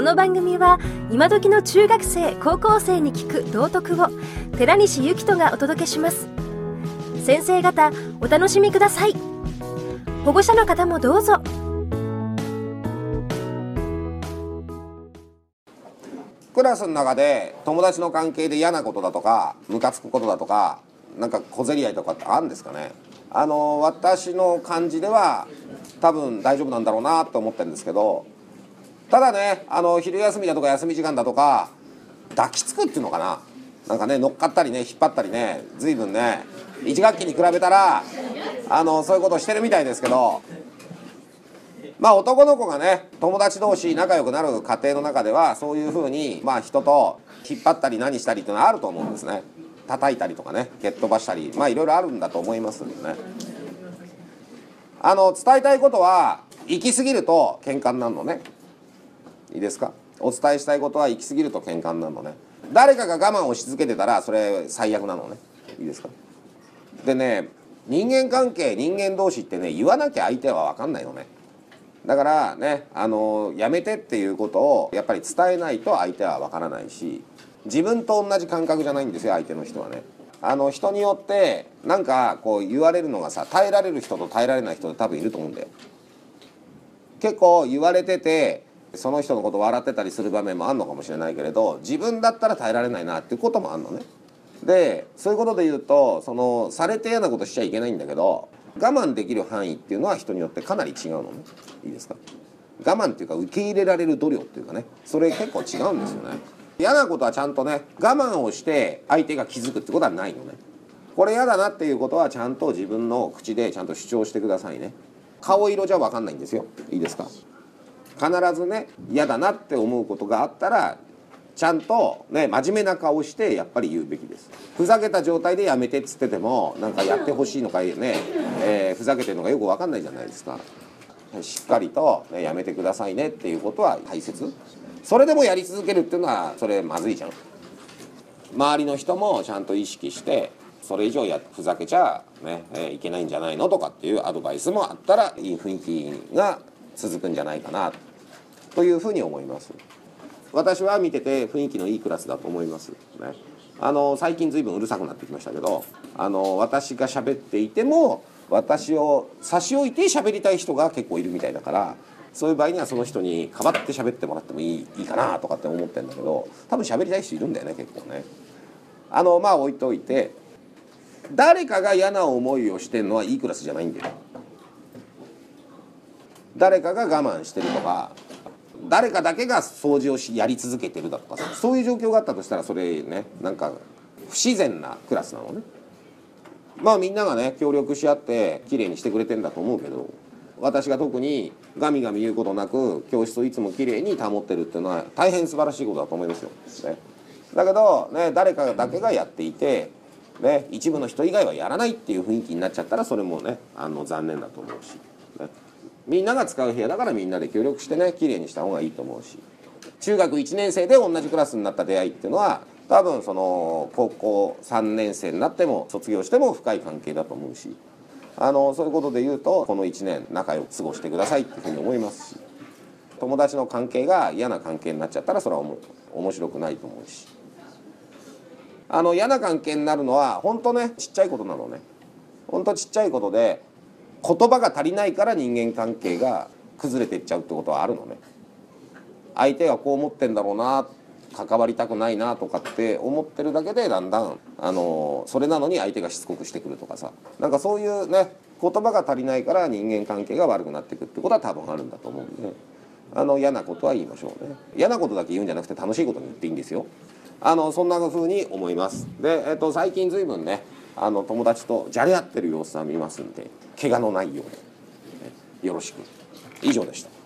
この番組は今時の中学生高校生に聞く道徳を寺西幸人がお届けします。先生方お楽しみください。保護者の方もどうぞ。クラスの中で友達の関係で嫌なことだとかムカつくことだとかなんか小競り合いとかってあるんですかね。あの私の感じでは多分大丈夫なんだろうなと思ってるんですけどただねあの昼休みだとか休み時間だとか抱きつくっていうのかな。なんかね乗っかったりね引っ張ったりね随分ね1学期に比べたらあのそういうことをしてるみたいですけど。まあ男の子がね友達同士仲良くなる家庭の中ではそういうふうにまあ人と引っ張ったり何したりっていうのはあると思うんですね。叩いたりとかね蹴っ飛ばしたりまあいろいろあるんだと思いますんでね。あの伝えたいことは行き過ぎると喧嘩になるのね。いいですか？お伝えしたいことは行き過ぎると喧嘩になるのね。誰かが我慢をし続けてたらそれ最悪なのね。いいですか？でね人間関係人間同士ってね言わなきゃ相手は分かんないのね。だからねあのやめてっていうことをやっぱり伝えないと相手は分からないし自分と同じ感覚じゃないんですよ相手の人はね。あの人によってなんかこう言われるのがさ耐えられる人と耐えられない人って多分いると思うんだよ。結構言われててその人のこと笑ってたりする場面もあるのかもしれないけれど自分だったら耐えられないなっていうこともあるのね。でそういうことで言うとそのされて嫌なことしちゃいけないんだけど我慢できる範囲っていうのは人によってかなり違うのね。いいですか？我慢っていうか受け入れられる度量っていうかね。それ結構違うんですよね。嫌なことはちゃんとね我慢をして相手が気づくってことはないのね。これ嫌だなっていうことはちゃんと自分の口でちゃんと主張してくださいね。顔色じゃ分かんないんですよ。いいですか？必ずね嫌だなって思うことがあったらちゃんとね真面目な顔してやっぱり言うべきです。ふざけた状態でやめてっつっててもなんかやってほしいのかね、えー、ふざけてるのがよく分かんないじゃないですか。しっかりと、ね、やめてくださいねっていうことは大切。それでもやり続けるっていうのはそれまずいじゃん。周りの人もちゃんと意識してそれ以上やふざけちゃね、えー、いけないんじゃないのとかっていうアドバイスもあったらいい雰囲気が続くんじゃないかな。というふうに思います私は見てて雰囲気のいいクラスだと思いますねあの最近随分うるさくなってきましたけどあの私が喋っていても私を差し置いて喋りたい人が結構いるみたいだからそういう場合にはその人にかばって喋ってもらってもいいいいかなとかって思ってんだけど多分喋りたい人いるんだよね結構ね。あのまあ置いといて誰かが嫌な思いをしてるのはいいクラスじゃないんだよ。誰かが我慢してるとか誰かだけが掃除をしやり続けてるだとかさそういう状況があったとしたらそれねなんか不自然なクラスなのね。まあみんながね協力し合って綺麗にしてくれてんだと思うけど私が特にガミガミ言うことなく教室をいつも綺麗に保ってるっていうのは大変素晴らしいことだと思いますよ。ね、だけど、ね、誰かだけがやっていて、ね、一部の人以外はやらないっていう雰囲気になっちゃったらそれもねあの残念だと思うし、ね、みんなが使う部屋だからみんなで協力してね綺麗にした方がいいと思うし。中学1年生で同じクラスになった出会いっていうのは多分その高校3年生になっても卒業しても深い関係だと思うし。あのそういうことで言うとこの1年仲良く過ごしてくださいっていうふうに思いますし。友達の関係が嫌な関係になっちゃったらそれは面白くないと思うし。あの嫌な関係になるのは本当ねちっちゃいことなのね。本当ちっちゃいことで言葉が足りないから人間関係が崩れていっちゃうってことはあるのね。相手がこう思ってんだろうな関わりたくないなとかって思ってるだけでだんだんあのそれなのに相手がしつこくしてくるとかさ。なんかそういうね言葉が足りないから人間関係が悪くなっていくってことは多分あるんだと思うんで、ね、あの嫌なことは言いましょうね。嫌なことだけ言うんじゃなくて楽しいことに言っていいんですよ。あのそんな風に思います。で、えっと、最近随分ねあの友達とじゃれ合ってる様子は見ますんで怪我のないように、よろしく。以上でした。